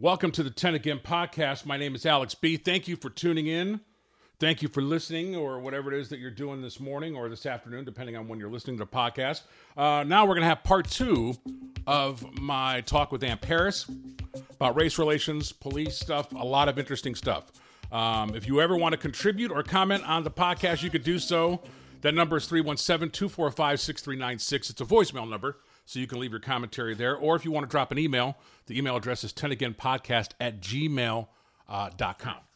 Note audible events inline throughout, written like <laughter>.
Welcome to the 10 Again podcast. My name is Alex B. Thank you for tuning in. Thank you for listening, or whatever it is that you're doing this morning or this afternoon, depending on when you're listening to the podcast. Uh, now we're going to have part two of my talk with Amp Harris about race relations, police stuff, a lot of interesting stuff. Um, if you ever want to contribute or comment on the podcast, you could do so. That number is 317 245 6396. It's a voicemail number so you can leave your commentary there. Or if you want to drop an email, the email address is 10againpodcast at gmail.com. Uh,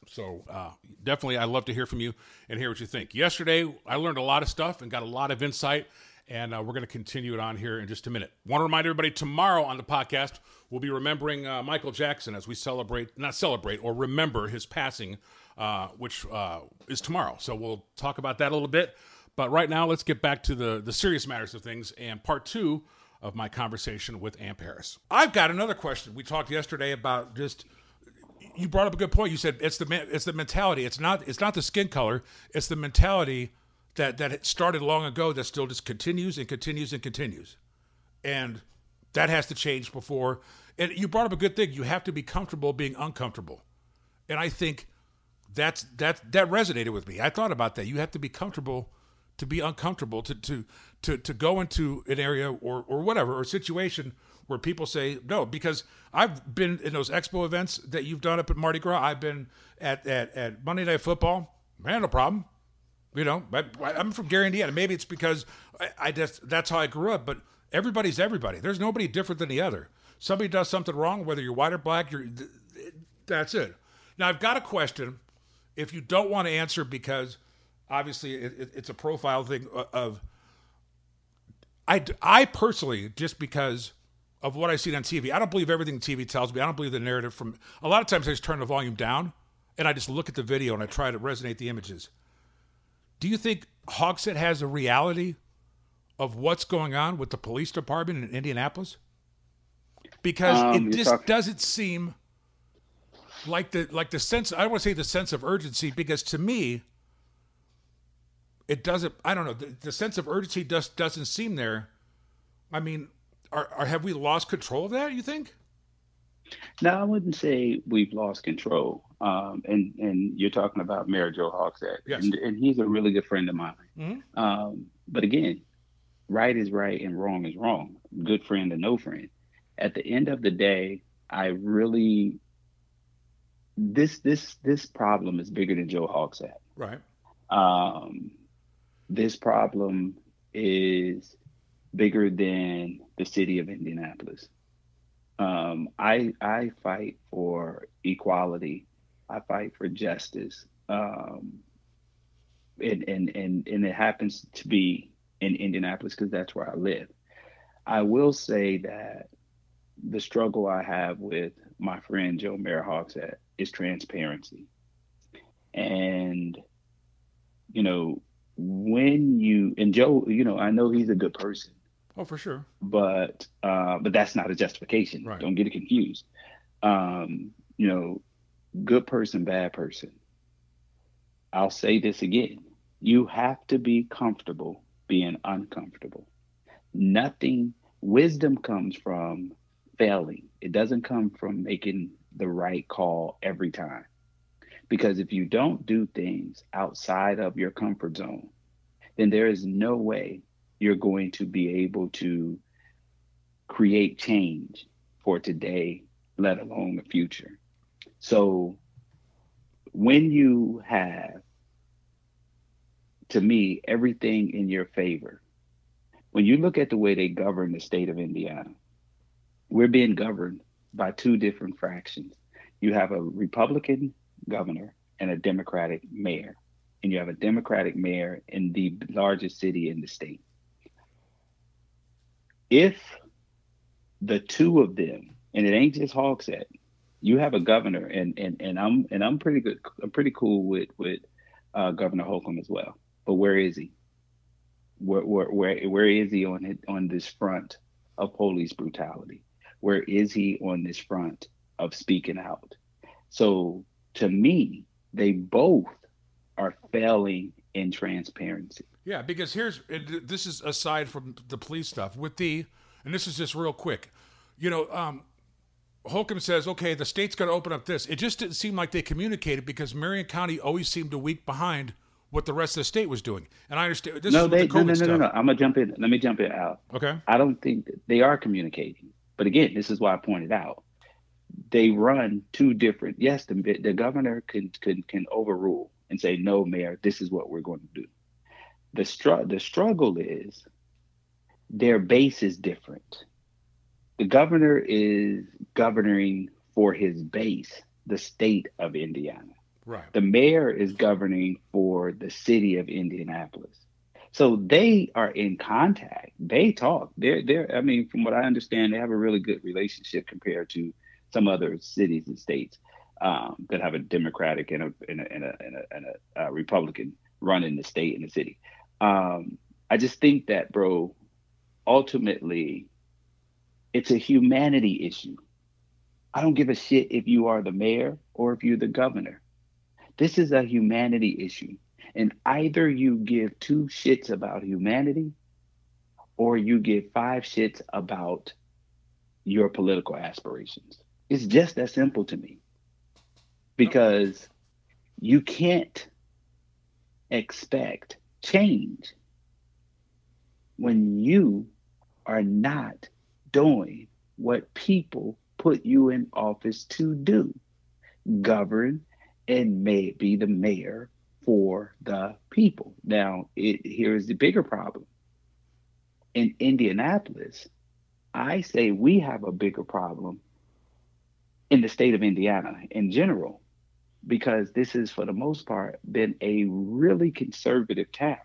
so uh, definitely, I love to hear from you and hear what you think. Yesterday, I learned a lot of stuff and got a lot of insight, and uh, we're going to continue it on here in just a minute. Want to remind everybody tomorrow on the podcast, we'll be remembering uh, Michael Jackson as we celebrate, not celebrate, or remember his passing, uh, which uh, is tomorrow. So we'll talk about that a little bit. But right now, let's get back to the, the serious matters of things and part two of my conversation with Amp Harris. I've got another question. We talked yesterday about just you brought up a good point. You said it's the it's the mentality. It's not it's not the skin color. It's the mentality that that started long ago that still just continues and continues and continues, and that has to change before. And you brought up a good thing. You have to be comfortable being uncomfortable, and I think that's that that resonated with me. I thought about that. You have to be comfortable to be uncomfortable to to to to go into an area or or whatever or situation where people say no because I've been in those expo events that you've done up at Mardi Gras. I've been at at, at Monday Night Football. Man, no problem. You know, I, am from Gary, Indiana. Maybe it's because I, I just that's how I grew up. But everybody's everybody. There's nobody different than the other. Somebody does something wrong, whether you're white or black. You're that's it. Now I've got a question. If you don't want to answer because obviously it, it, it's a profile thing of I, I personally just because of what I've seen on TV, I don't believe everything TV tells me. I don't believe the narrative from a lot of times I just turn the volume down and I just look at the video and I try to resonate the images. Do you think Hogsett has a reality of what's going on with the police department in Indianapolis? Because um, it just talking- doesn't seem like the like the sense I don't want to say the sense of urgency because to me it doesn't. I don't know. The, the sense of urgency just doesn't seem there. I mean, are, are have we lost control of that? You think? No, I wouldn't say we've lost control. Um, and and you're talking about Mayor Joe Hogsett, yes. and, and he's a really good friend of mine. Mm-hmm. Um, but again, right is right and wrong is wrong. Good friend and no friend. At the end of the day, I really this this this problem is bigger than Joe Hogsett. Right. Um, this problem is bigger than the city of Indianapolis. Um, I I fight for equality. I fight for justice. Um, and, and and and it happens to be in Indianapolis because that's where I live. I will say that the struggle I have with my friend Joe Hogsett is transparency. And you know, when you and Joe, you know, I know he's a good person. Oh, for sure. But uh, but that's not a justification. Right. Don't get it confused. Um, you know, good person, bad person. I'll say this again. You have to be comfortable being uncomfortable. Nothing wisdom comes from failing. It doesn't come from making the right call every time. Because if you don't do things outside of your comfort zone, then there is no way you're going to be able to create change for today, let alone the future. So when you have, to me, everything in your favor, when you look at the way they govern the state of Indiana, we're being governed by two different fractions. You have a Republican governor and a Democratic mayor. And you have a Democratic mayor in the largest city in the state. If the two of them, and it ain't just Hogsett, you have a governor, and and and I'm and I'm pretty good. I'm pretty cool with with uh, Governor Holcomb as well. But where is he? Where where where where is he on on this front of police brutality? Where is he on this front of speaking out? So to me, they both are failing in transparency. Yeah, because here's this is aside from the police stuff with the, and this is just real quick, you know, um, Holcomb says, okay, the state's got to open up this. It just didn't seem like they communicated because Marion County always seemed a week behind what the rest of the state was doing. And I understand this no, is they, the no, COVID no, no, stuff. no, no. I'm gonna jump in. Let me jump in out. Okay. I don't think that they are communicating. But again, this is why I pointed out they run two different. Yes, the the governor can can can overrule and say, "No, mayor, this is what we're going to do." The str- the struggle is their base is different. The governor is governing for his base, the state of Indiana. Right. The mayor is governing for the city of Indianapolis. So they are in contact. They talk. They're they're I mean, from what I understand, they have a really good relationship compared to some other cities and states um, that have a Democratic and a and a and a, and a, and a uh, Republican running the state and the city. Um, I just think that, bro, ultimately, it's a humanity issue. I don't give a shit if you are the mayor or if you're the governor. This is a humanity issue. And either you give two shits about humanity or you give five shits about your political aspirations. It's just that simple to me. Because you can't expect change when you are not doing what people put you in office to do govern and may be the mayor for the people. Now, it, here's the bigger problem. In Indianapolis, I say we have a bigger problem in the state of Indiana in general, because this has, for the most part, been a really conservative town.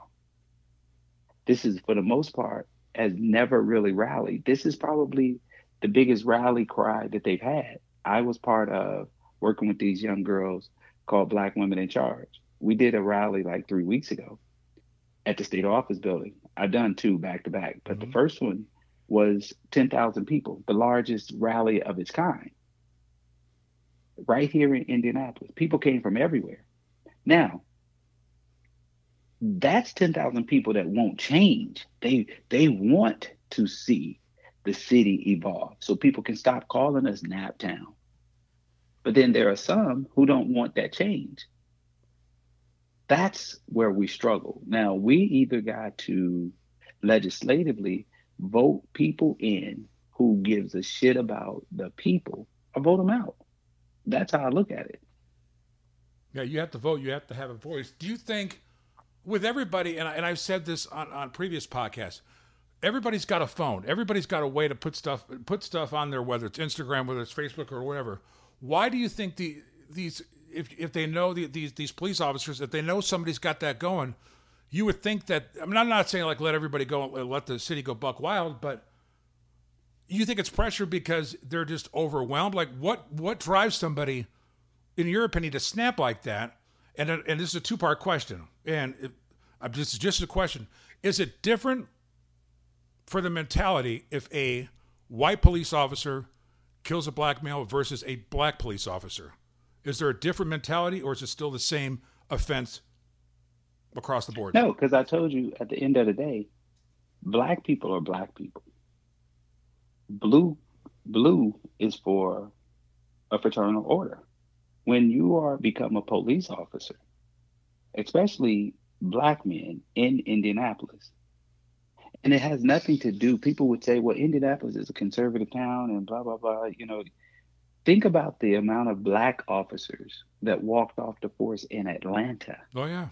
This is, for the most part, has never really rallied. This is probably the biggest rally cry that they've had. I was part of working with these young girls called Black Women in Charge. We did a rally like three weeks ago at the state office building. I've done two back to back, but Mhm. the first one was 10,000 people, the largest rally of its kind, right here in Indianapolis. People came from everywhere. Now, that's 10,000 people that won't change. They they want to see the city evolve so people can stop calling us Naptown. But then there are some who don't want that change. That's where we struggle. Now, we either got to legislatively vote people in who gives a shit about the people or vote them out. That's how I look at it. Yeah, you have to vote. You have to have a voice. Do you think, with everybody, and, I, and I've said this on, on previous podcasts, everybody's got a phone. Everybody's got a way to put stuff put stuff on there, whether it's Instagram, whether it's Facebook, or whatever. Why do you think the these if if they know the, these these police officers, if they know somebody's got that going, you would think that. I mean, I'm not saying like let everybody go, let the city go buck wild, but you think it's pressure because they're just overwhelmed. Like what what drives somebody? in your opinion, to snap like that? And uh, and this is a two part question, and it, I'm just just a question: Is it different for the mentality if a white police officer kills a black male versus a black police officer? Is there a different mentality, or is it still the same offense across the board? No, because I told you at the end of the day, black people are black people. Blue, blue is for a fraternal order. When you are become a police officer, especially black men in Indianapolis, and it has nothing to do. People would say, "Well, Indianapolis is a conservative town," and blah blah blah. You know, think about the amount of black officers that walked off the force in Atlanta. Oh yeah,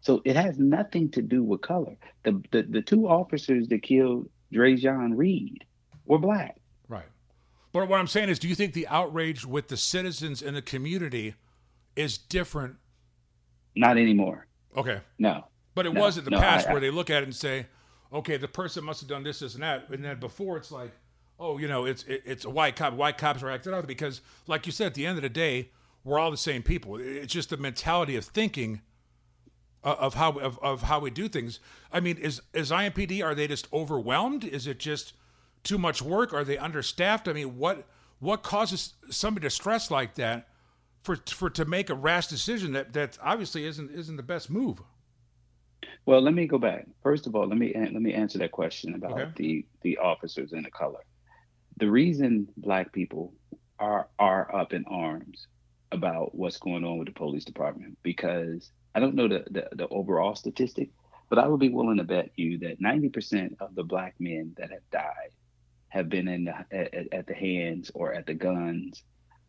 So it has nothing to do with color. The the, the two officers that killed Dreasjon Reed were black. right. But what I'm saying is, do you think the outrage with the citizens in the community is different? Not anymore. Okay, No. But it No, was in the no, past I- I- where they look at it and say, okay, the person must have done this, this, and that. And then before it's like, oh, you know, it's it, it's a white cop. White cops are acting out because, like you said, at the end of the day, we're all the same people. It's just the mentality of thinking uh, of how of, of how we do things. I mean, is is IMPD are they just overwhelmed? Is it just too much work? Are they understaffed? I mean, what what causes somebody to stress like that for for to make a rash decision that that obviously isn't isn't the best move? Well, let me go back. First of all, let me let me answer that question about Okay. the the officers and the color. The reason black people are are up in arms about what's going on with the police department because I don't know the, the, the overall statistic, but I would be willing to bet you that 90% of the black men that have died have been in the, at, at the hands or at the guns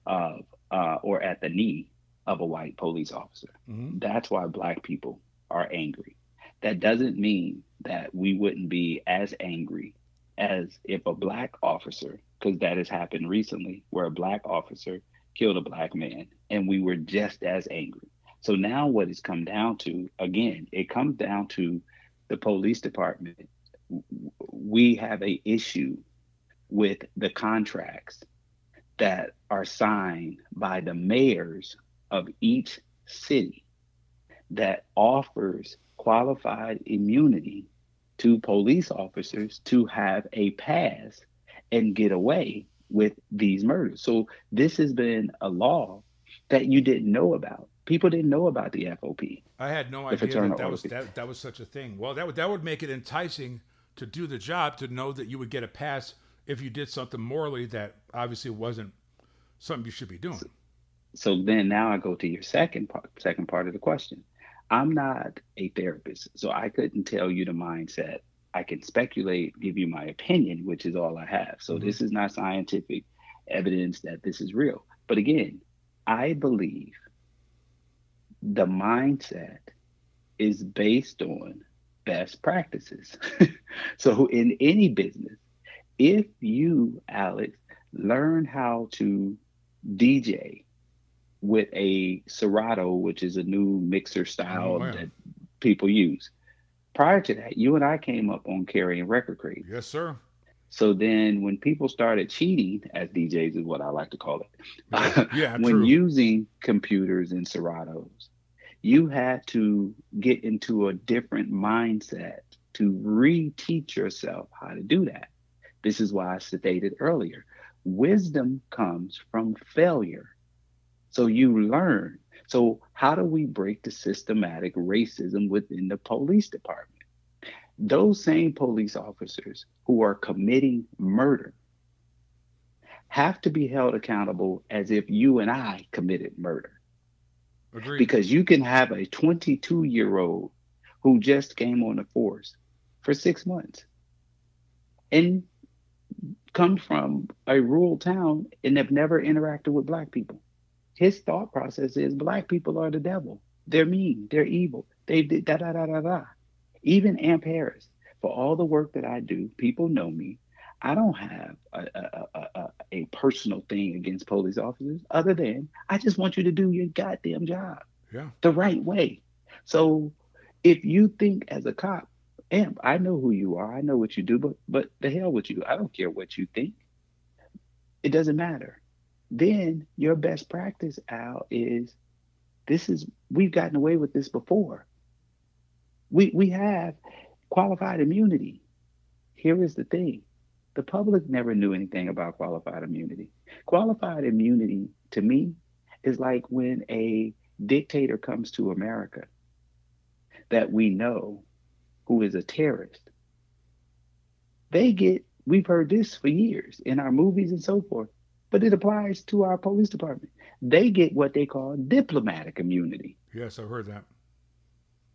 of uh, or at the knee of a white police officer. Mm-hmm. That's why black people are angry. That doesn't mean that we wouldn't be as angry as if a black officer, because that has happened recently, where a black officer killed a black man, and we were just as angry. So now what it's come down to, again, it comes down to the police department. We have a issue with the contracts that are signed by the mayors of each city that offers qualified immunity to police officers to have a pass and get away with these murders. So this has been a law that you didn't know about. People didn't know about the FOP. I had no idea that that was that, that was such a thing. Well, that would that would make it enticing to do the job to know that you would get a pass if you did something morally that obviously wasn't something you should be doing. So, so then now I go to your second part second part of the question. I'm not a therapist, so I couldn't tell you the mindset. I can speculate, give you my opinion, which is all I have. So mm-hmm. this is not scientific evidence that this is real. But again, I believe the mindset is based on best practices. <laughs> so in any business, if you, Alex, learn how to DJ with a Serato, which is a new mixer style oh, that people use. Prior to that, you and I came up on carrying record crates. Yes, sir. So then when people started cheating, as DJs is what I like to call it, yeah, <laughs> yeah when true. using computers and Seratos, you had to get into a different mindset to reteach yourself how to do that. This is why I stated earlier wisdom comes from failure. So you learn. So, how do we break the systematic racism within the police department? Those same police officers who are committing murder have to be held accountable as if you and I committed murder. Agreed. Because you can have a 22 year old who just came on the force for six months and come from a rural town and have never interacted with black people. His thought process is black people are the devil. They're mean. They're evil. They did da da da da da. Even Amp Harris, for all the work that I do, people know me. I don't have a, a, a, a, personal thing against police officers other than I just want you to do your goddamn job yeah. the right way. So if you think as a cop, Amp, I know who you are, I know what you do, but but the hell with you. I don't care what you think. It doesn't matter. Then your best practice, Al, is this is we've gotten away with this before. We we have qualified immunity. Here is the thing the public never knew anything about qualified immunity. Qualified immunity to me is like when a dictator comes to America that we know who is a terrorist. They get, we've heard this for years in our movies and so forth, but it applies to our police department. They get what they call diplomatic immunity. Yes, I've heard that.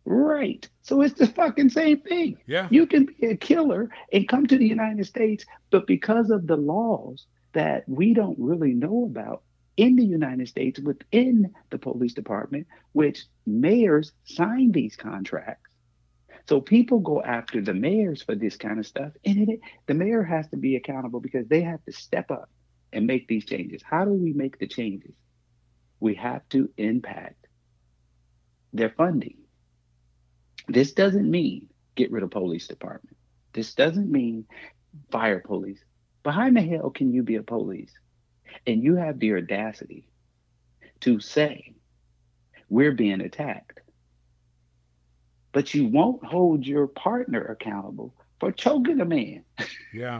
Right. So it's the fucking same thing. Yeah. You can be a killer and come to the United States, but because of the laws that we don't really know about in the United States within the police department, which mayors sign these contracts. So people go after the mayors for this kind of stuff. And it, the mayor has to be accountable because they have to step up and make these changes. How do we make the changes? We have to impact their funding this doesn't mean get rid of police department. This doesn't mean fire police. Behind the hell can you be a police and you have the audacity to say we're being attacked, but you won't hold your partner accountable for choking a man? Yeah.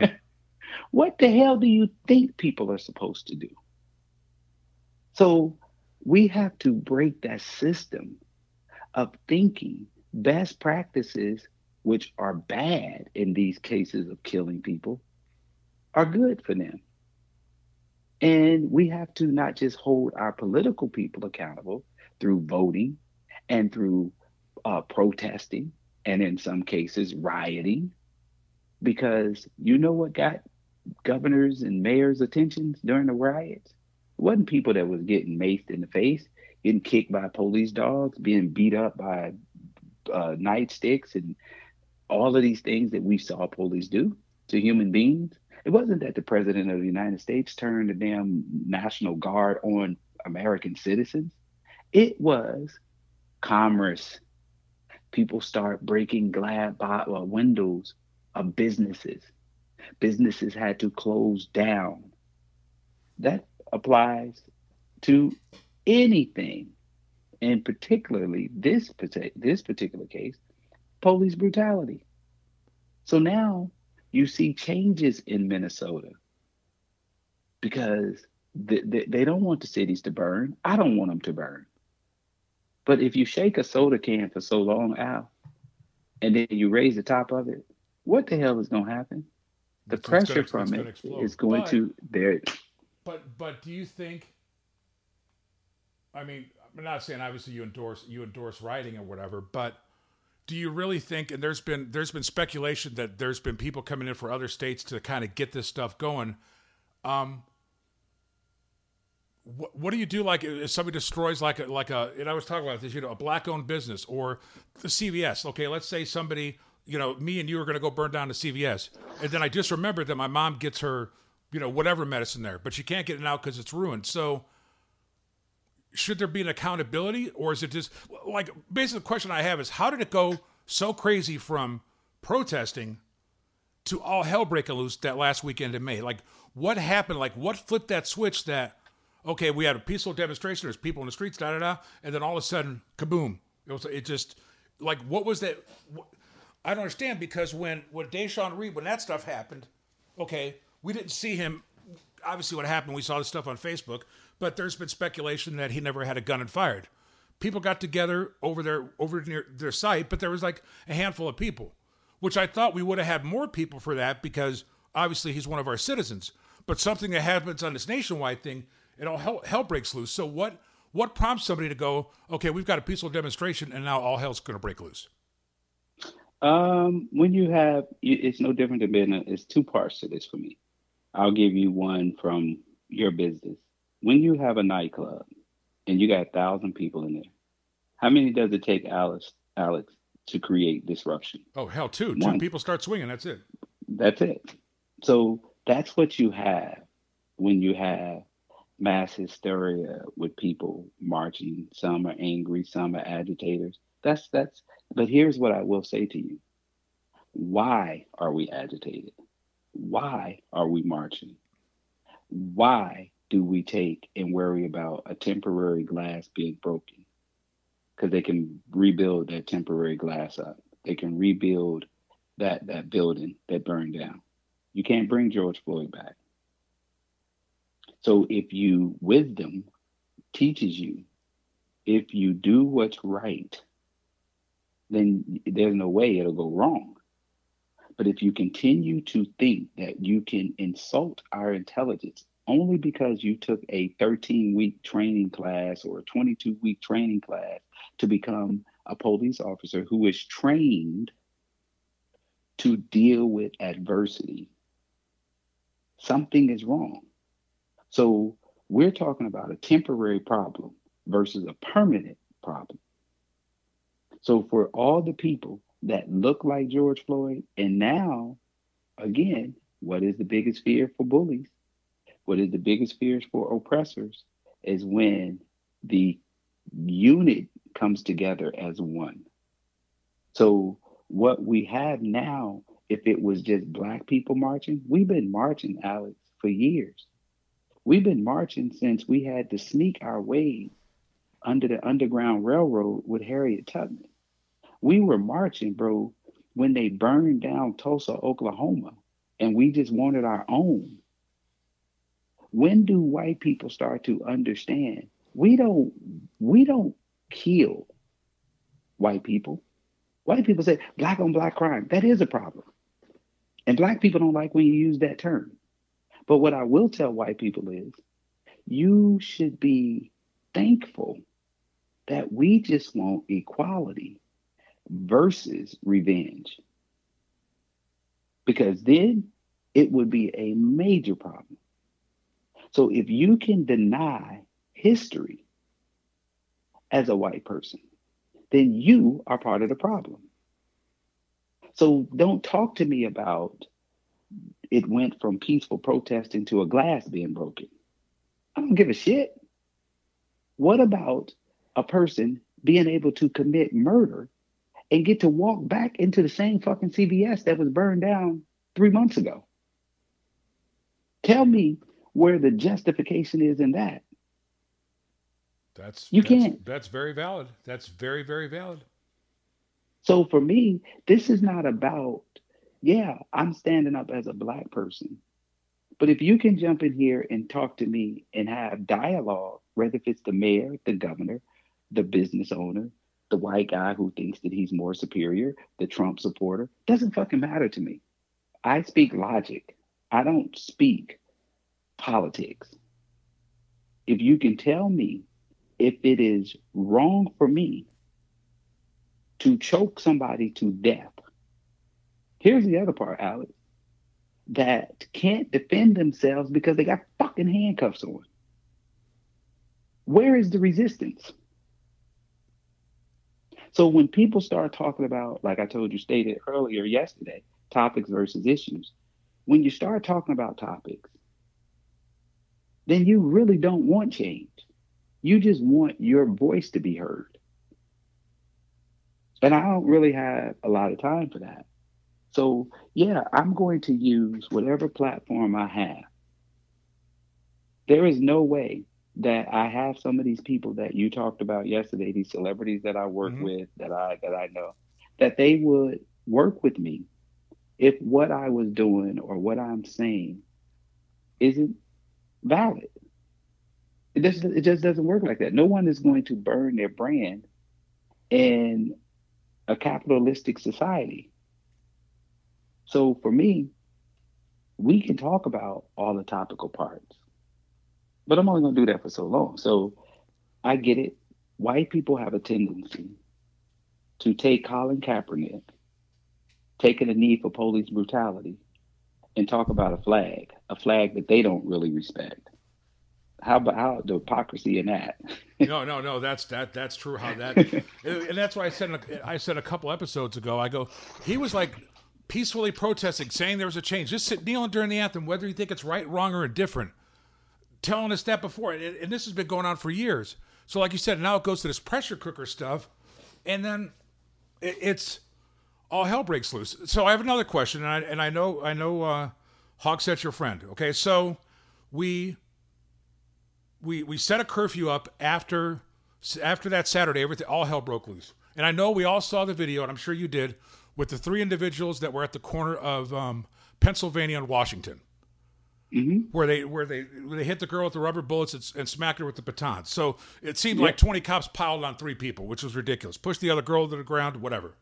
<laughs> what the hell do you think people are supposed to do? So we have to break that system of thinking best practices, which are bad in these cases of killing people, are good for them. And we have to not just hold our political people accountable through voting and through uh, protesting and in some cases rioting, because you know what got governors and mayors' attentions during the riots? It wasn't people that was getting maced in the face, getting kicked by police dogs, being beat up by uh, nightsticks, and all of these things that we saw police do to human beings. It wasn't that the president of the United States turned the damn National Guard on American citizens. It was commerce. People start breaking glass uh, windows of businesses. Businesses had to close down. That applies to anything, and particularly this this particular case, police brutality. So now you see changes in Minnesota because they, they, they, don't want the cities to burn. I don't want them to burn. But if you shake a soda can for so long out and then you raise the top of it, what the hell is going to happen? The it's pressure gonna, from it is going but, to there. But but do you think? I mean, I'm not saying obviously you endorse you endorse writing or whatever, but do you really think? And there's been there's been speculation that there's been people coming in for other states to kind of get this stuff going. Um, what, what do you do like if somebody destroys like a like a and I was talking about this you know a black owned business or the CVS okay let's say somebody you know me and you are going to go burn down the CVS and then I just remembered that my mom gets her you know whatever medicine there but she can't get it out because it's ruined. So should there be an accountability or is it just like basically the question I have is how did it go so crazy from protesting to all hell breaking loose that last weekend in May? Like what happened? Like what flipped that switch that okay, we had a peaceful demonstration. There's people in the streets, da da da, and then all of a sudden, kaboom! It was it just like what was that? I don't understand because when when Dreasjon Reed when that stuff happened, okay, we didn't see him. Obviously, what happened? We saw the stuff on Facebook, but there's been speculation that he never had a gun and fired. People got together over their over near their site, but there was like a handful of people, which I thought we would have had more people for that because obviously he's one of our citizens. But something that happens on this nationwide thing, it all hell, hell breaks loose. So what what prompts somebody to go, okay, we've got a peaceful demonstration, and now all hell's going to break loose? Um, when you have, it's no different than being. A, it's two parts to this for me. I'll give you one from your business. When you have a nightclub and you got a thousand people in there, how many does it take, Alex? Alex, to create disruption? Oh hell, two. One. Two people start swinging. That's it. That's it. So that's what you have when you have mass hysteria with people marching. Some are angry, some are agitators. That's that's but here's what I will say to you. Why are we agitated? Why are we marching? Why do we take and worry about a temporary glass being broken? Because they can rebuild that temporary glass up. They can rebuild that that building that burned down. You can't bring George Floyd back. So if you wisdom teaches you, if you do what's right, then there's no way it'll go wrong. But if you continue to think that you can insult our intelligence only because you took a 13 week training class or a 22 week training class to become a police officer who is trained to deal with adversity, something is wrong. So we're talking about a temporary problem versus a permanent problem. So for all the people that look like George Floyd, and now, again, what is the biggest fear for bullies? What is the biggest fears for oppressors is when the unit comes together as one. So what we have now, if it was just black people marching, we've been marching, Alex, for years. We've been marching since we had to sneak our way under the Underground Railroad with Harriet Tubman. We were marching, bro, when they burned down Tulsa, Oklahoma, and we just wanted our own. When do white people start to understand we don't we don't kill white people? White people say black on black crime. That is a problem. And black people don't like when you use that term. But what I will tell white people is you should be thankful that we just want equality versus revenge. Because then it would be a major problem. So if you can deny history as a white person, then you are part of the problem. So don't talk to me about it went from peaceful protesting to a glass being broken. I don't give a shit. What about a person being able to commit murder and get to walk back into the same fucking CVS that was burned down three months ago? Tell me where the justification is in that. That's you that's, can't. That's very valid. That's very very valid. So for me, this is not about yeah, I'm standing up as a black person. But if you can jump in here and talk to me and have dialogue, whether if it's the mayor, the governor, the business owner, the white guy who thinks that he's more superior, the Trump supporter, doesn't fucking matter to me. I speak logic. I don't speak politics. If you can tell me if it is wrong for me to choke somebody to death Here's the other part, Alex, that can't defend themselves because they got fucking handcuffs on. Where is the resistance? So when people start talking about, like I told you stated earlier yesterday, topics versus issues, when you start talking about topics, then you really don't want change. You just want your voice to be heard. And I don't really have a lot of time for that. So, yeah, I'm going to use whatever platform I have. There is no way that I have some of these people that you talked about yesterday, these celebrities that I work mm-hmm. with, that I that I know, that they would work with me if what I was doing or what I'm saying isn't valid. It just it just doesn't work like that. No one is going to burn their brand in a capitalistic society. So for me, we can talk about all the topical parts, but I'm only going to do that for so long. So I get it. White people have a tendency to take Colin Kaepernick taking a knee for police brutality and talk about a flag, a flag that they don't really respect. How about how the hypocrisy in that? <laughs> no, no, no. That's that. That's true. How that, <laughs> and that's why I said I said a couple episodes ago. I go, he was like peacefully protesting, saying there was a change, just sit kneeling during the anthem, whether you think it's right, wrong, or indifferent, telling us that before. And, and this has been going on for years. So, like you said, now it goes to this pressure cooker stuff, and then it, it's all hell breaks loose. So, I have another question, and I, and I know I know uh, your friend. Okay, so we we we set a curfew up after after that Saturday. Everything all hell broke loose, and I know we all saw the video, and I'm sure you did with the three individuals that were at the corner of um, Pennsylvania and Washington, mm-hmm. where they where they where they hit the girl with the rubber bullets and, and smacked her with the baton. So it seemed yep. like twenty cops piled on three people, which was ridiculous. Pushed the other girl to the ground, whatever,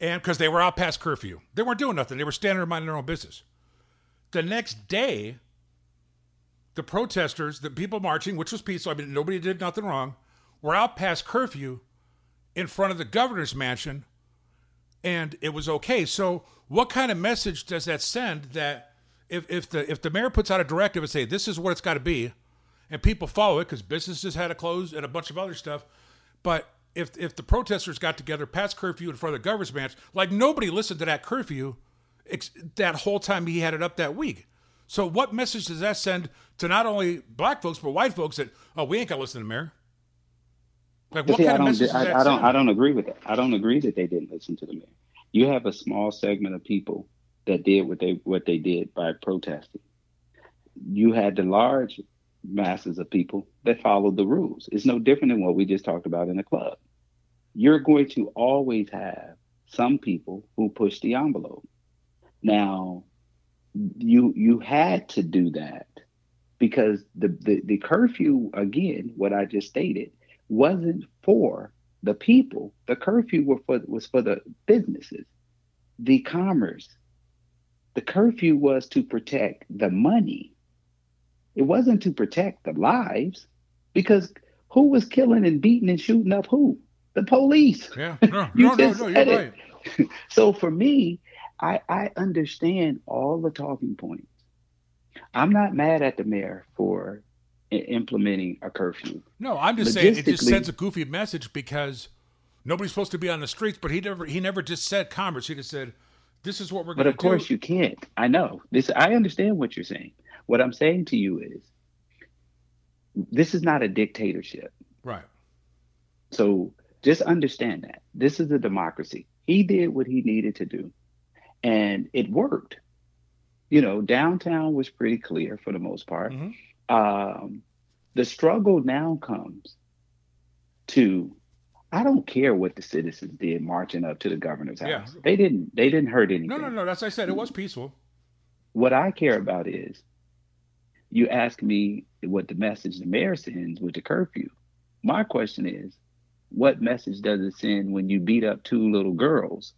and because they were out past curfew, they weren't doing nothing. They were standing minding their own business. The next day, the protesters, the people marching, which was peaceful, I mean nobody did nothing wrong, were out past curfew in front of the governor's mansion and it was okay. So, what kind of message does that send that if, if the if the mayor puts out a directive and say this is what it's got to be, and people follow it because businesses had to close and a bunch of other stuff, but if if the protesters got together past curfew in front of the governor's mansion, like nobody listened to that curfew ex- that whole time he had it up that week. So what message does that send to not only black folks but white folks that oh we ain't gonna listen to the mayor? Like what See, kind I of message? I, I don't. I don't agree with that. I don't agree that they didn't listen to the mayor. You have a small segment of people that did what they what they did by protesting. You had the large masses of people that followed the rules. It's no different than what we just talked about in the club. You're going to always have some people who push the envelope. Now, you you had to do that because the, the, the curfew again, what I just stated, wasn't for the people. The curfew were for, was for the businesses, the commerce. The curfew was to protect the money. It wasn't to protect the lives because who was killing and beating and shooting up who? The police. Yeah. No, <laughs> no, no, no, you're right. <laughs> so for me, I, I understand all the talking points. I'm not mad at the mayor for implementing a curfew. No, I'm just saying it just sends a goofy message because nobody's supposed to be on the streets, but he never he never just said commerce. He just said, This is what we're. But of course do. you can't. I know. This I understand what you're saying. What I'm saying to you is this is not a dictatorship. Right. So just understand that. This is a democracy. He did what he needed to do. And it worked. You know, downtown was pretty clear for the most part. Mm-hmm. Um, the struggle now comes to I don't care what the citizens did marching up to the governor's house. Yeah. They didn't they didn't hurt anything. No, no, no. That's I said. It was peaceful. What I care about is you ask me what the message the mayor sends with the curfew. My question is, what message does it send when you beat up two little girls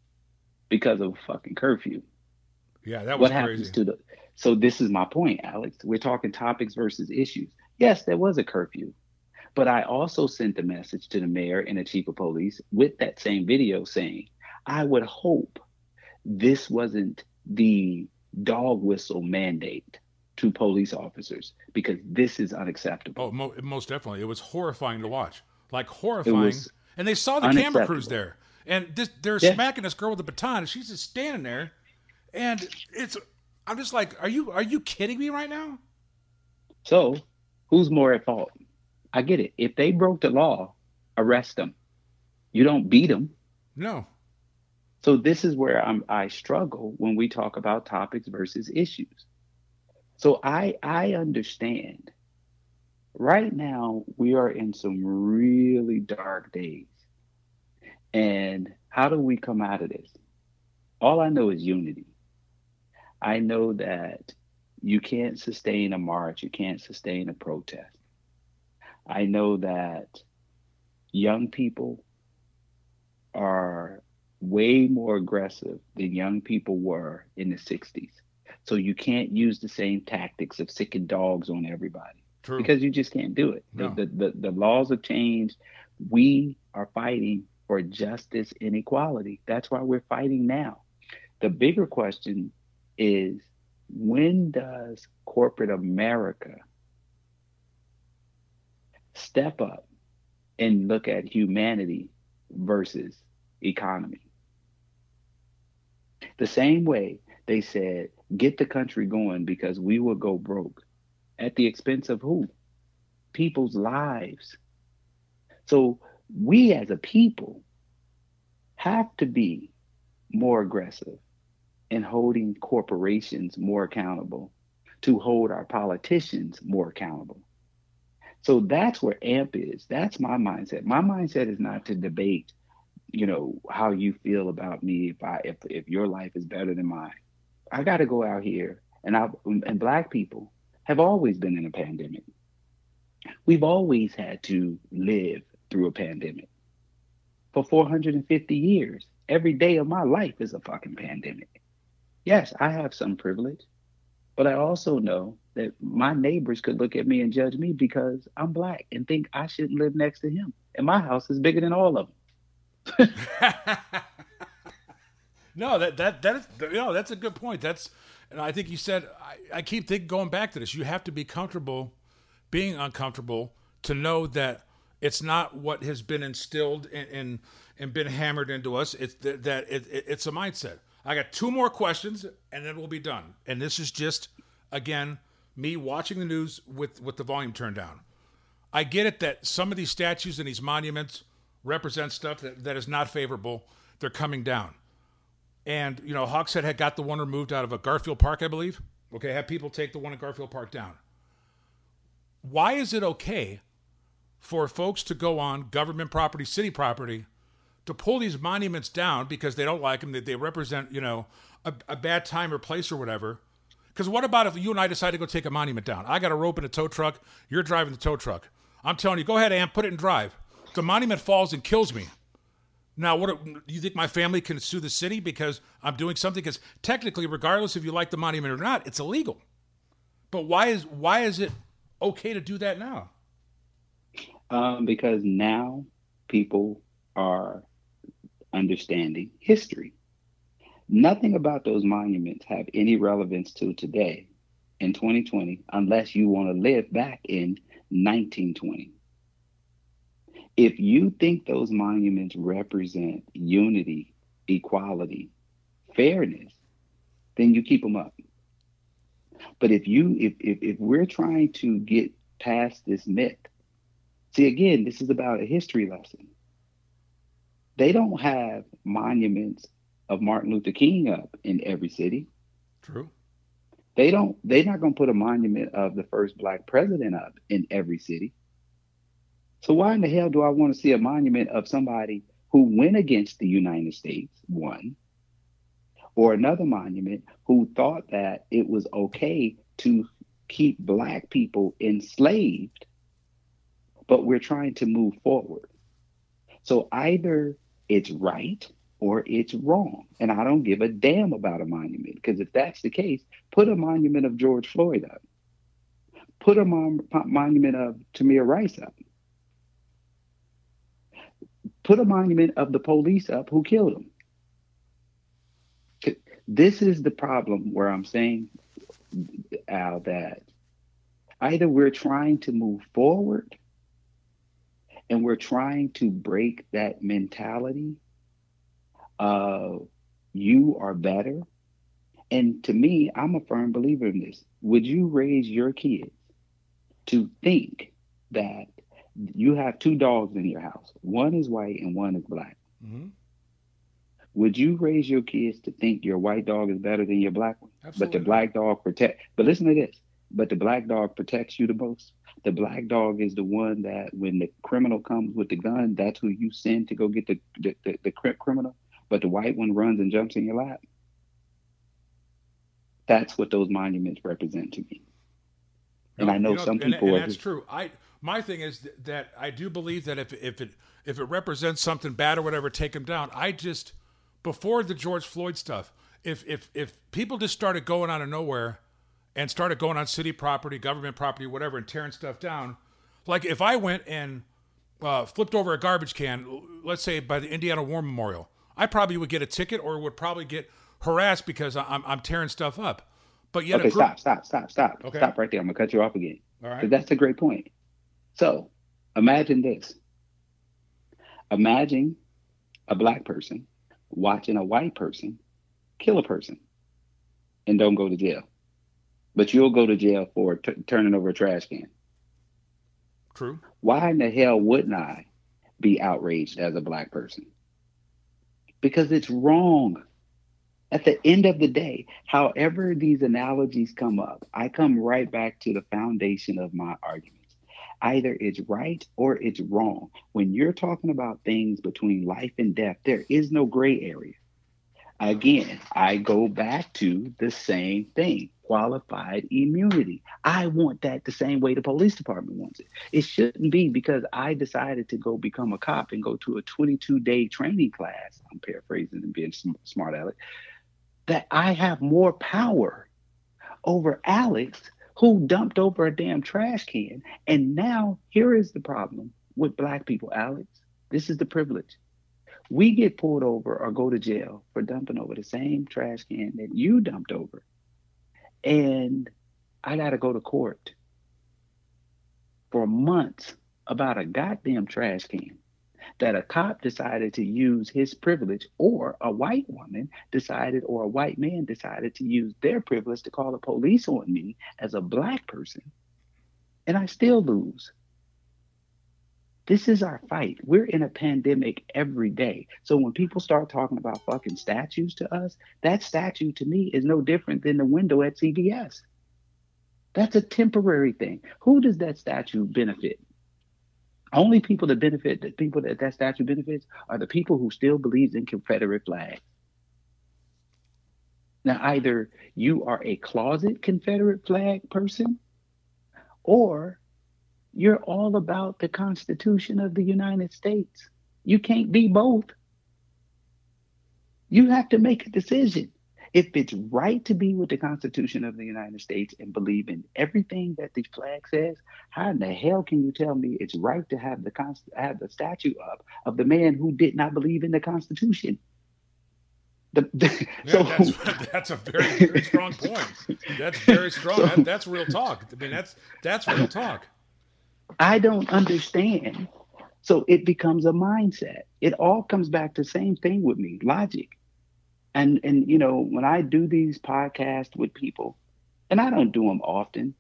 because of a fucking curfew? Yeah, that was what crazy. happens to the so this is my point, Alex. We're talking topics versus issues. Yes, there was a curfew. But I also sent a message to the mayor and the chief of police with that same video saying, I would hope this wasn't the dog whistle mandate to police officers because this is unacceptable. Oh, mo- most definitely. It was horrifying to watch. Like horrifying. And they saw the camera crews there. And this, they're yeah. smacking this girl with a baton and she's just standing there. And it's I'm just like, are you are you kidding me right now? So, who's more at fault? I get it. If they broke the law, arrest them. You don't beat them. No. So this is where I'm, I struggle when we talk about topics versus issues. So I I understand. Right now we are in some really dark days. And how do we come out of this? All I know is unity. I know that you can't sustain a march, you can't sustain a protest. I know that young people are way more aggressive than young people were in the 60s. So you can't use the same tactics of sicking dogs on everybody. True. Because you just can't do it. No. The, the, the, the laws have changed. We are fighting for justice and equality. That's why we're fighting now. The bigger question is when does corporate America step up and look at humanity versus economy? The same way they said, get the country going because we will go broke. At the expense of who? People's lives. So we as a people have to be more aggressive in holding corporations more accountable, to hold our politicians more accountable. So that's where AMP is. That's my mindset. My mindset is not to debate, you know, how you feel about me if I if if your life is better than mine. I got to go out here, and I and black people have always been in a pandemic. We've always had to live through a pandemic for 450 years. Every day of my life is a fucking pandemic yes, I have some privilege, but I also know that my neighbors could look at me and judge me because I'm black and think I shouldn't live next to him. And my house is bigger than all of them. <laughs> no, that that that is you know, that's a good point. That's and I think you said I, I keep think, going back to this. You have to be comfortable being uncomfortable to know that it's not what has been instilled and and, and been hammered into us. It's that, that it, it, it's a mindset. I got two more questions and then we'll be done. And this is just again me watching the news with with the volume turned down. I get it that some of these statues and these monuments represent stuff that, that is not favorable. They're coming down. And, you know, Hogsett had got the one removed out of a Garfield Park, I believe. Okay, have people take the one at Garfield Park down. Why is it okay for folks to go on government property, city property, to pull these monuments down because they don't like them, that they represent, you know, a, a bad time or place or whatever. Because what about if you and I decide to go take a monument down? I got a rope and a tow truck. You're driving the tow truck. I'm telling you, go ahead, Amp, put it in drive. The monument falls and kills me. Now, what do you think my family can sue the city because I'm doing something? Because technically, regardless if you like the monument or not, it's illegal. But why is why is it okay to do that now? Um, because now people are understanding history. Nothing about those monuments have any relevance to today in 2020 unless you want to live back in 1920. If you think those monuments represent unity, equality, fairness, then you keep them up. But if you if if, if we're trying to get past this myth, see again, this is about a history lesson. They don't have monuments of Martin Luther King up in every city. True. They don't they're not gonna put a monument of the first black president up in every city. So why in the hell do I want to see a monument of somebody who went against the United States, one, or another monument who thought that it was okay to keep black people enslaved, but we're trying to move forward. So either it's right or it's wrong. And I don't give a damn about a monument because if that's the case, put a monument of George Floyd up, put a mon- monument of Tamir Rice up, put a monument of the police up who killed him. This is the problem where I'm saying, Al, that either we're trying to move forward and we're trying to break that mentality of you are better. And to me, I'm a firm believer in this. Would you raise your kids to think that you have two dogs in your house? One is white and one is black. Mm-hmm. Would you raise your kids to think your white dog is better than your black one? Absolutely. But the black dog protect. But listen to this. But the black dog protects you the most. The black dog is the one that when the criminal comes with the gun, that's who you send to go get the the, the, the criminal. But the white one runs and jumps in your lap. That's what those monuments represent to me. And I know, you know some people. And, and that's just, true. I my thing is that I do believe that if if it if it represents something bad or whatever, take them down. I just before the George Floyd stuff, if if if people just started going out of nowhere and started going on city property, government property, whatever, and tearing stuff down, like if I went and uh, flipped over a garbage can, let's say by the Indiana War Memorial, I probably would get a ticket or would probably get harassed because I'm I'm tearing stuff up. But yet, okay, group... stop, stop, stop, stop, okay. stop right there. I'm gonna cut you off again. All right, that's a great point. So imagine this. Imagine a black person watching a white person kill a person and don't go to jail. But you'll go to jail for t- turning over a trash can. True. Why in the hell wouldn't I be outraged as a black person? Because it's wrong. At the end of the day, however these analogies come up, I come right back to the foundation of my argument either it's right or it's wrong. When you're talking about things between life and death, there is no gray area. Again, I go back to the same thing qualified immunity. I want that the same way the police department wants it. It shouldn't be because I decided to go become a cop and go to a 22 day training class. I'm paraphrasing and being smart, Alex. That I have more power over Alex who dumped over a damn trash can. And now here is the problem with black people, Alex. This is the privilege. We get pulled over or go to jail for dumping over the same trash can that you dumped over. And I got to go to court for months about a goddamn trash can that a cop decided to use his privilege or a white woman decided or a white man decided to use their privilege to call the police on me as a black person and I still lose. This is our fight. We're in a pandemic every day. So when people start talking about fucking statues to us, that statue to me is no different than the window at CVS. That's a temporary thing. Who does that statue benefit? Only people that benefit, the people that that statue benefits, are the people who still believes in Confederate flags. Now, either you are a closet Confederate flag person, or you're all about the Constitution of the United States. You can't be both. You have to make a decision. If it's right to be with the Constitution of the United States and believe in everything that the flag says, how in the hell can you tell me it's right to have the const- have the statue up of the man who did not believe in the Constitution? The, the, yeah, so, that's, <laughs> <laughs> that's a very, very strong point. That's very strong. So, that, that's real talk. I mean, that's that's real talk. I don't understand. So it becomes a mindset. It all comes back to the same thing with me, logic. And and you know, when I do these podcasts with people, and I don't do them often,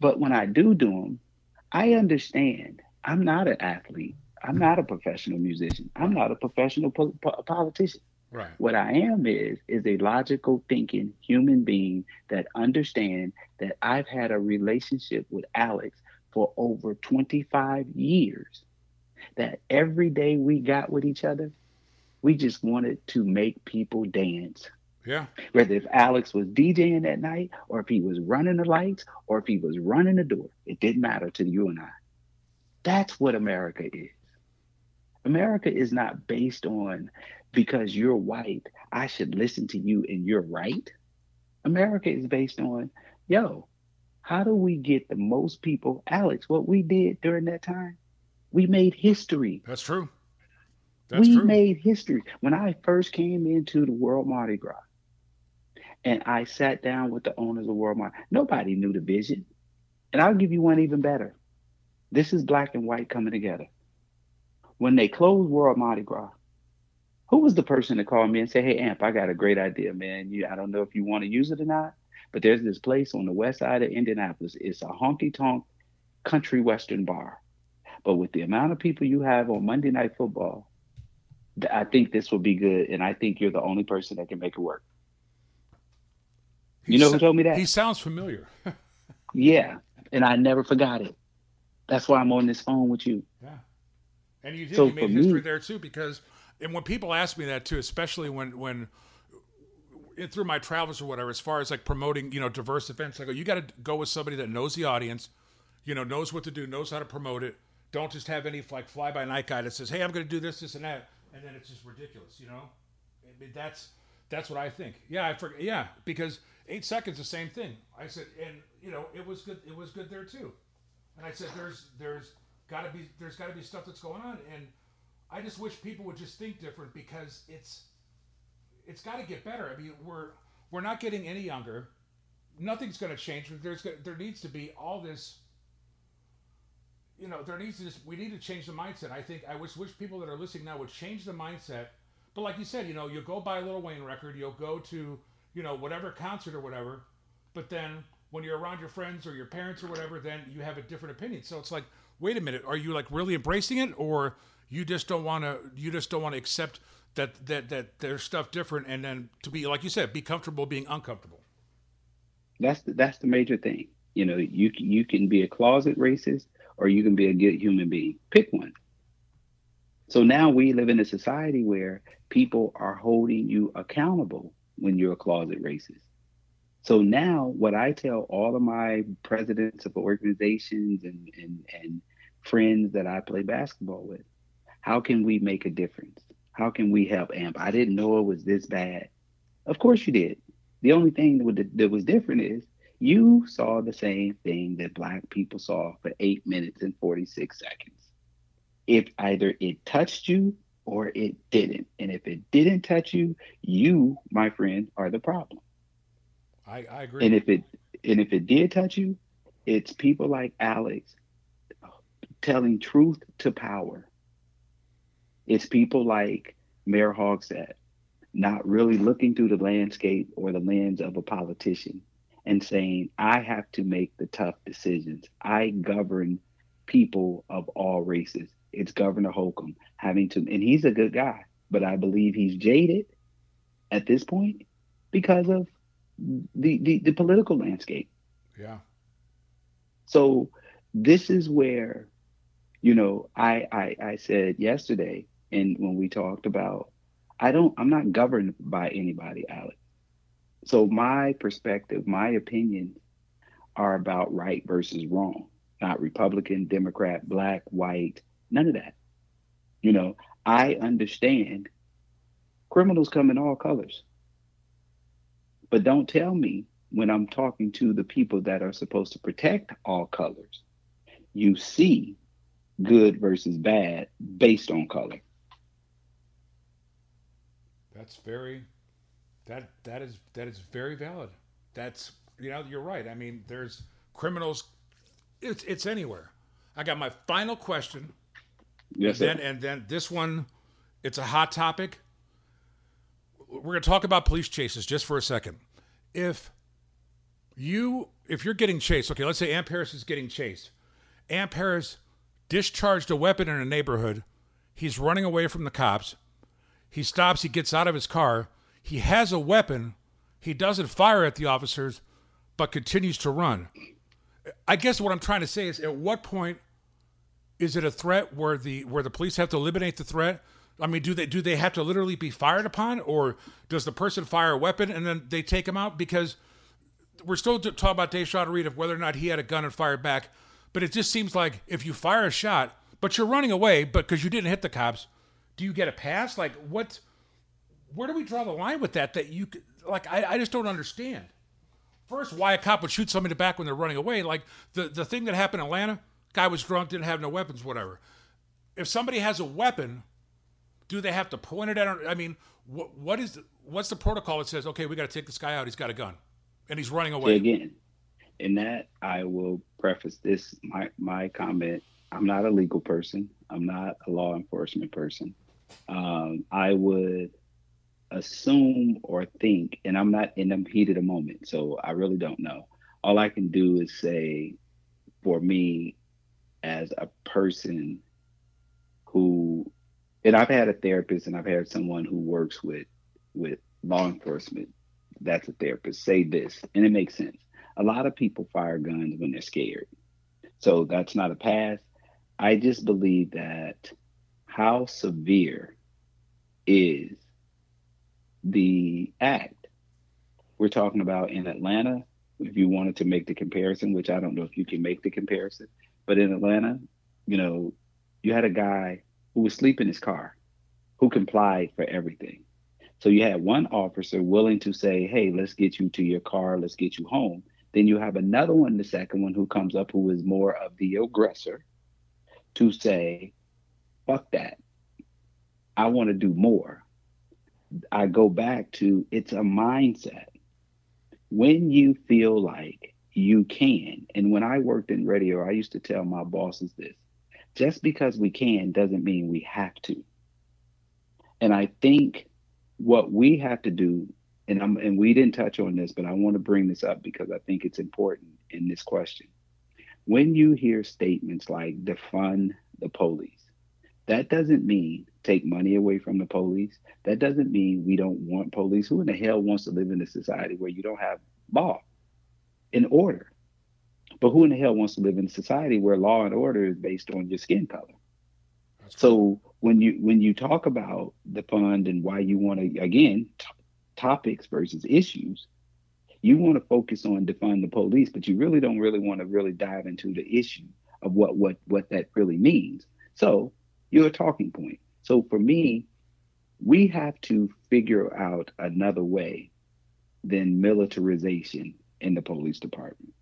but when I do do them, I understand. I'm not an athlete. I'm not a professional musician. I'm not a professional po- po- politician. Right. What I am is is a logical thinking human being that understand that I've had a relationship with Alex for over 25 years. That every day we got with each other, we just wanted to make people dance. Yeah. Whether if Alex was DJing that night or if he was running the lights or if he was running the door, it didn't matter to you and I. That's what America is. America is not based on because you're white, I should listen to you and you're right. America is based on, yo, how do we get the most people? Alex, what we did during that time, we made history. That's true. That's we true. made history. When I first came into the World Mardi Gras and I sat down with the owners of World Mardi, nobody knew the vision. And I'll give you one even better. This is black and white coming together. When they closed World Mardi Gras, who was the person to call me and say, "Hey, Amp, I got a great idea, man. You, I don't know if you want to use it or not, but there's this place on the west side of Indianapolis. It's a honky tonk country western bar. But with the amount of people you have on Monday Night Football, I think this will be good, and I think you're the only person that can make it work." He you know who told me that? He sounds familiar. <laughs> yeah, and I never forgot it. That's why I'm on this phone with you. Yeah, and you did. So you made history me, there too because and when people ask me that too, especially when when through my travels or whatever, as far as like promoting, you know, diverse events, I go, you got to go with somebody that knows the audience, you know, knows what to do, knows how to promote it. Don't just have any like fly by night guy that says, "Hey, I'm going to do this, this, and that," and then it's just ridiculous, you know. I mean, that's that's what I think. Yeah, I forget. Yeah, because eight seconds, the same thing. I said, and you know, it was good. It was good there too. And I said, there's there's got to be there's got to be stuff that's going on, and I just wish people would just think different because it's it's got to get better. I mean, we're we're not getting any younger. Nothing's going to change. There's there needs to be all this. You know, there needs to just we need to change the mindset. I think I wish wish people that are listening now would change the mindset. But like you said, you know, you'll go buy a Lil Wayne record, you'll go to you know whatever concert or whatever, but then when you're around your friends or your parents or whatever, then you have a different opinion. So it's like, wait a minute, are you like really embracing it, or you just don't want to. You just don't want to accept that that that there's stuff different, and then to be like you said, be comfortable being uncomfortable. That's the, that's the major thing. You know, you you can be a closet racist or you can be a good human being. Pick one. So now we live in a society where people are holding you accountable when you're a closet racist. So now what I tell all of my presidents of organizations and, and, and friends that I play basketball with, how can we make a difference? How can we help AMP? I didn't know it was this bad. Of course you did. The only thing that was different is you saw the same thing that Black people saw for eight minutes and 46 seconds. If either it touched you or it didn't. And if it didn't touch you, you, my friend, are the problem. I, I agree. And if it and if it did touch you, it's people like Alex telling truth to power. It's people like Mayor Hogsett not really looking through the landscape or the lens of a politician and saying, I have to make the tough decisions. I govern people of all races. It's Governor Holcomb having to, and he's a good guy, but I believe he's jaded at this point because of the, the, the political landscape. Yeah. So this is where, you know, I, I, I said yesterday, and when we talked about i don't i'm not governed by anybody alex. So my perspective my opinion are about right versus wrong. Not republican democrat black white none of that. You know i understand criminals come in all colors. But don't tell me when I'm talking to the people that are supposed to protect all colors, you see good versus bad based on color. That's very that that is that is very valid. That's you know you're right. I mean, there's criminals. It's it's anywhere. I got my final question. Yes, and then and then this one, it's a hot topic. We're going to talk about police chases just for a second. If you if you're getting chased, okay, let's say Amp Harris is getting chased. Amp Harris discharged a weapon in a neighborhood. He's running away from the cops. He stops, he gets out of his car. He has a weapon. He doesn't fire at the officers, but continues to run. I guess what I'm trying to say is at what point is it a threat where the where the police have to eliminate the threat? I mean, do they do they have to literally be fired upon, or does the person fire a weapon and then they take him out? Because we're still talking about Dreasjon Reed of whether or not he had a gun and fired back, but it just seems like if you fire a shot, but you're running away, but because you didn't hit the cops, do you get a pass? Like what? Where do we draw the line with that? That you like, I, I just don't understand. First, why a cop would shoot somebody in the back when they're running away? Like the the thing that happened in Atlanta, guy was drunk, didn't have no weapons, whatever. If somebody has a weapon, do they have to point it at? I mean, what what is the, what's the protocol that says, okay, we got to take this guy out. He's got a gun, and he's running away. Again, in that, I will preface this my my comment. I'm not a legal person. I'm not a law enforcement person. Um, I would assume or think, and I'm not in the heat of the moment, so I really don't know. All I can do is say, for me, as a person who, and I've had a therapist, and I've had someone who works with with law enforcement. That's a therapist. Say this, and it makes sense. A lot of people fire guns when they're scared, so that's not a pass. I just believe that how severe is the act. We're talking about in Atlanta, if you wanted to make the comparison, which I don't know if you can make the comparison, but in Atlanta, you know, you had a guy who was sleeping in his car who complied for everything. So you had one officer willing to say, hey, let's get you to your car, let's get you home. Then you have another one, the second one, who comes up who is more of the aggressor to say, fuck that. I want to do more. I go back to it's a mindset. When you feel like you can, and when I worked in radio, I used to tell my bosses this just because we can doesn't mean we have to. And I think what we have to do, and I'm and we didn't touch on this, but I want to bring this up because I think it's important in this question. When you hear statements like defund the police, that doesn't mean take money away from the police. That doesn't mean we don't want police. Who in the hell wants to live in a society where you don't have law and order? But who in the hell wants to live in a society where law and order is based on your skin color? So when you when you talk about the fund and why you want to again t- topics versus issues, you want to focus on defund the police, but you really don't really want to really dive into the issue of what what what that really means. So you're a talking point. So for me, we have to figure out another way than militarization in the police department.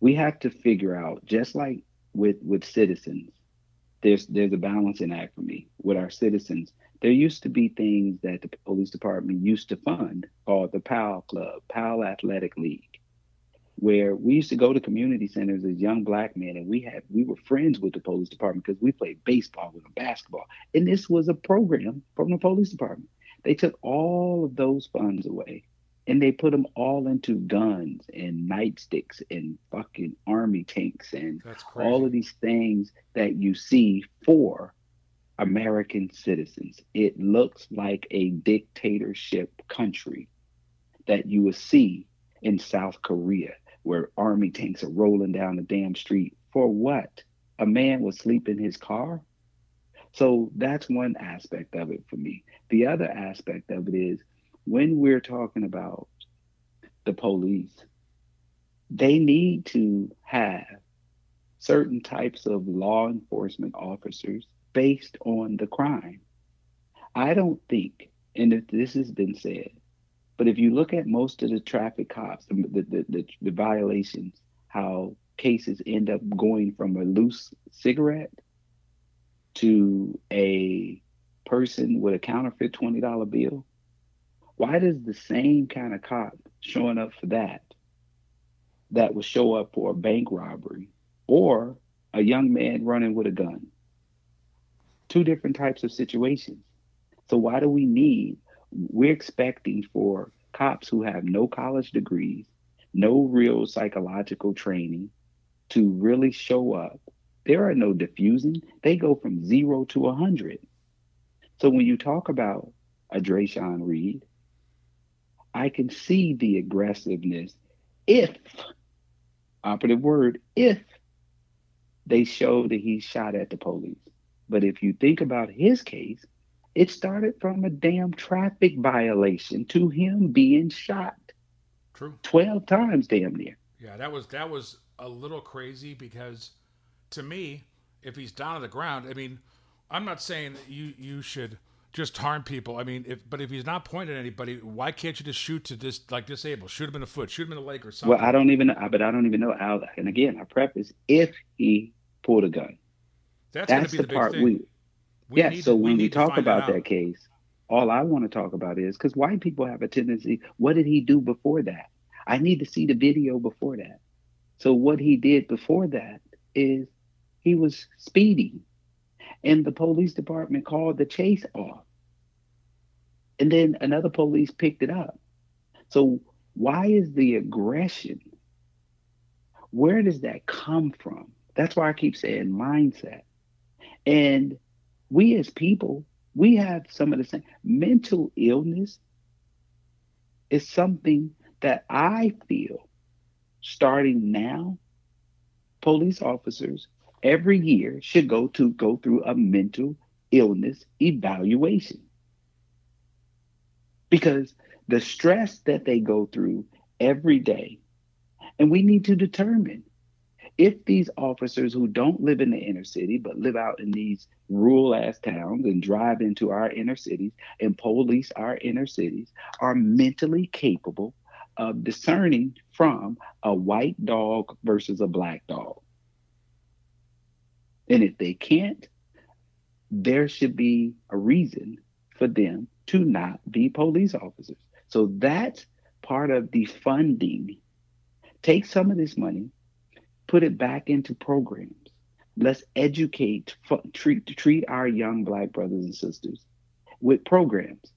We have to figure out, just like with with citizens, there's there's a balancing act for me with our citizens. There used to be things that the police department used to fund called the PAL Club, PAL Athletic League where we used to go to community centers as young black men and we had we were friends with the police department because we played baseball with them basketball. And this was a program from the police department. They took all of those funds away and they put them all into guns and nightsticks and fucking army tanks and all of these things that you see for American citizens. It looks like a dictatorship country that you would see in South Korea where army tanks are rolling down the damn street. For what? A man was sleeping in his car? So that's one aspect of it for me. The other aspect of it is when we're talking about the police, they need to have certain types of law enforcement officers based on the crime. I don't think, and if this has been said, But if you look at most of the traffic cops, the, the, the, the violations, how cases end up going from a loose cigarette to a person with a counterfeit $20 bill, why does the same kind of cop showing up for that that would show up for a bank robbery or a young man running with a gun? Two different types of situations. So why do we need we're expecting for cops who have no college degrees, no real psychological training to really show up. There are no diffusing. They go from zero to a hundred. So when you talk about a Dreasjon Reed, I can see the aggressiveness if, operative word, if they show that he shot at the police. But if you think about his case, it started from a damn traffic violation to him being shot. True. 12 times damn near. Yeah, that was that was a little crazy because to me, if he's down on the ground, I mean, I'm not saying that you you should just harm people. I mean, if but if he's not pointing at anybody, why can't you just shoot to this like disable? Shoot him in the foot, shoot him in the leg or something. Well, I don't even know, but I don't even know how. And again, I preface if he pulled a gun. That's, That's the, the part thing. we we yeah, so when we talk about that case, all I want to talk about is because white people have a tendency, what did he do before that? I need to see the video before that. So what he did before that is he was speeding and the police department called the chase off. And then another police picked it up. So why is the aggression? Where does that come from? That's why I keep saying mindset. And we as people, we have some of the same mental illness is something that I feel starting now, police officers every year should go to go through a mental illness evaluation. Because the stress that they go through every day, and we need to determine if these officers who don't live in the inner city but live out in these rural ass towns and drive into our inner cities and police our inner cities are mentally capable of discerning from a white dog versus a black dog. And if they can't, there should be a reason for them to not be police officers. So that's part of the funding. Take some of this money, put it back into programs. Let's educate, treat, treat our young black brothers and sisters with programs.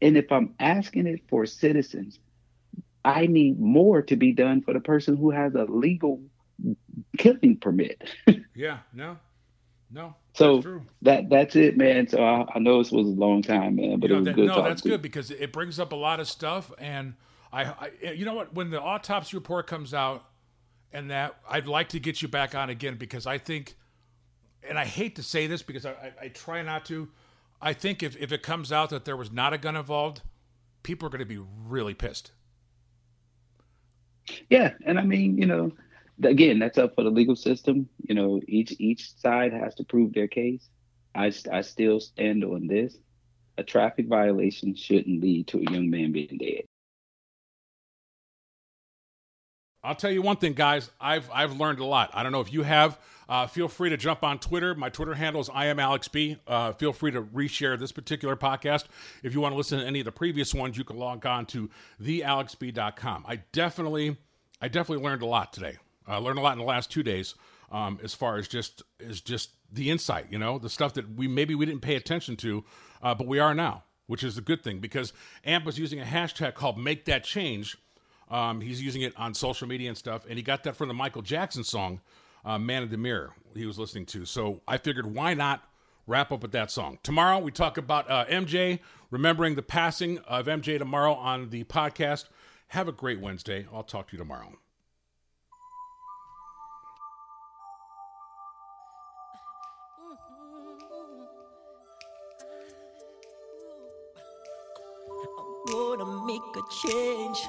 And if I'm asking it for citizens, I need more to be done for the person who has a legal killing permit. <laughs> yeah, no, no. So that's that that's it, man. So I, I, know this was a long time, man, but you know, it was that, good. No, that's good because it brings up a lot of stuff, and I, I, you know what, when the autopsy report comes out, and that I'd like to get you back on again because I think, and I hate to say this because I, I, I try not to. I think if, if it comes out that there was not a gun involved, people are going to be really pissed. Yeah, and I mean, you know, again, that's up for the legal system. You know, each each side has to prove their case. I I still stand on this: a traffic violation shouldn't lead to a young man being dead. I'll tell you one thing, guys. I've I've learned a lot. I don't know if you have. Uh, feel free to jump on Twitter. My Twitter handle is I am Alex B. Uh, feel free to reshare this particular podcast. If you want to listen to any of the previous ones, you can log on to thealexb.com. I definitely, I definitely learned a lot today. I learned a lot in the last two days, um, as far as just is just the insight. You know, the stuff that we maybe we didn't pay attention to, uh, but we are now, which is a good thing because AMP was using a hashtag called Make That Change um, he's using it on social media and stuff, and he got that from the Michael Jackson song, uh, "Man in the Mirror." He was listening to, so I figured why not wrap up with that song. Tomorrow we talk about uh, MJ, remembering the passing of MJ tomorrow on the podcast. Have a great Wednesday. I'll talk to you tomorrow. gonna make a change